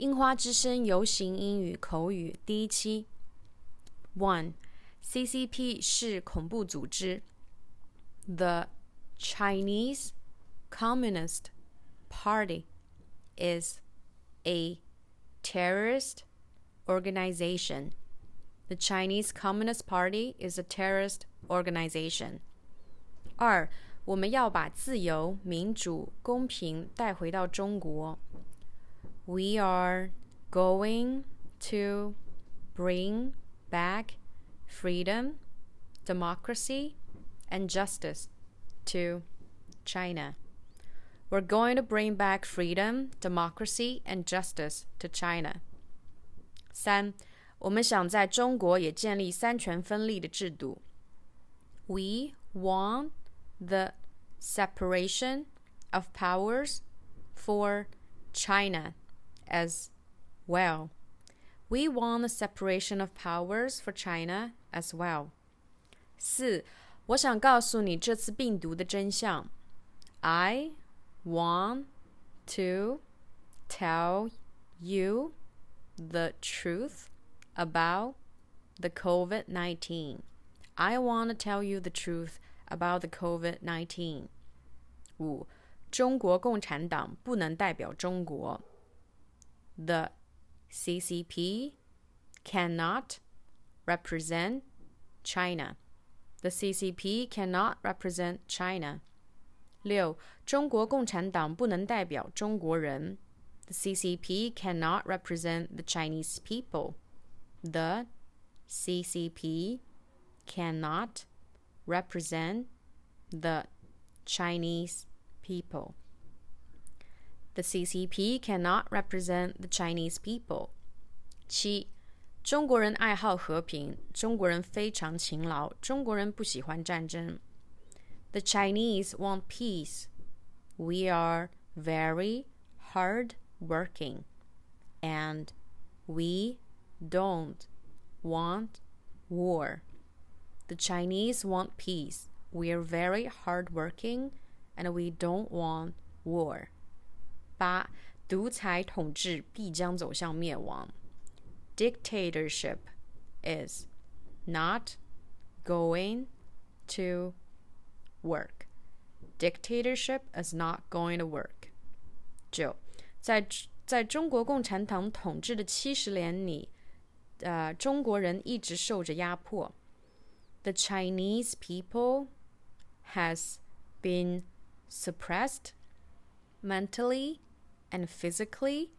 樱花之声游行英语口语第一期。One, CCP 是恐怖组织。The Chinese Communist Party is a terrorist organization. The Chinese Communist Party is a terrorist organization. 二，我们要把自由、民主、公平带回到中国。we are going to bring back freedom, democracy, and justice to China. We're going to bring back freedom, democracy, and justice to China. 三，我们想在中国也建立三权分立的制度。We want the separation of powers for China as well. We want the separation of powers for China as well. 四，我想告诉你这次病毒的真相。I want to tell you the truth about the COVID 19. I want to tell you the truth about the COVID 19. 五，中国共产党不能代表中国。 the CCP cannot represent China. The CCP cannot represent China. 六，中国共产党不能代表中国人。The CCP cannot represent the Chinese people. The CCP cannot represent the Chinese people. The CCP cannot represent the Chinese people. 七，中国人爱好和平，中国人非常勤劳，中国人不喜欢战争。The Chinese want peace. We are very hard working, and we don't want war. The Chinese want peace. We are very hard working, and we don't want war. 八，独裁统治必将走向灭亡。Dictatorship is not going to work. Dictatorship is not going to work. 九，在在中国共产党统治的七十年里，呃，中国人一直受着压迫。The Chinese people has been suppressed mentally and physically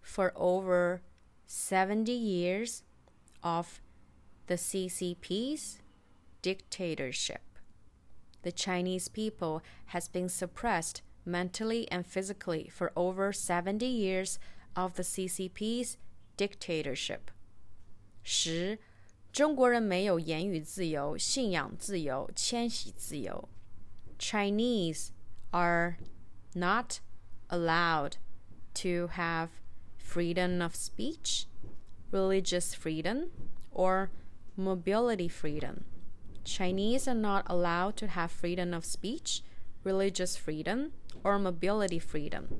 for over 70 years of the CCP's dictatorship. The Chinese people has been suppressed mentally and physically for over 70 years of the CCP's dictatorship. 十，中国人没有言语自由、信仰自由、迁徙自由。Chinese are not allowed to have freedom of speech, religious freedom, or mobility freedom. Chinese are not allowed to have freedom of speech, religious freedom, or mobility freedom.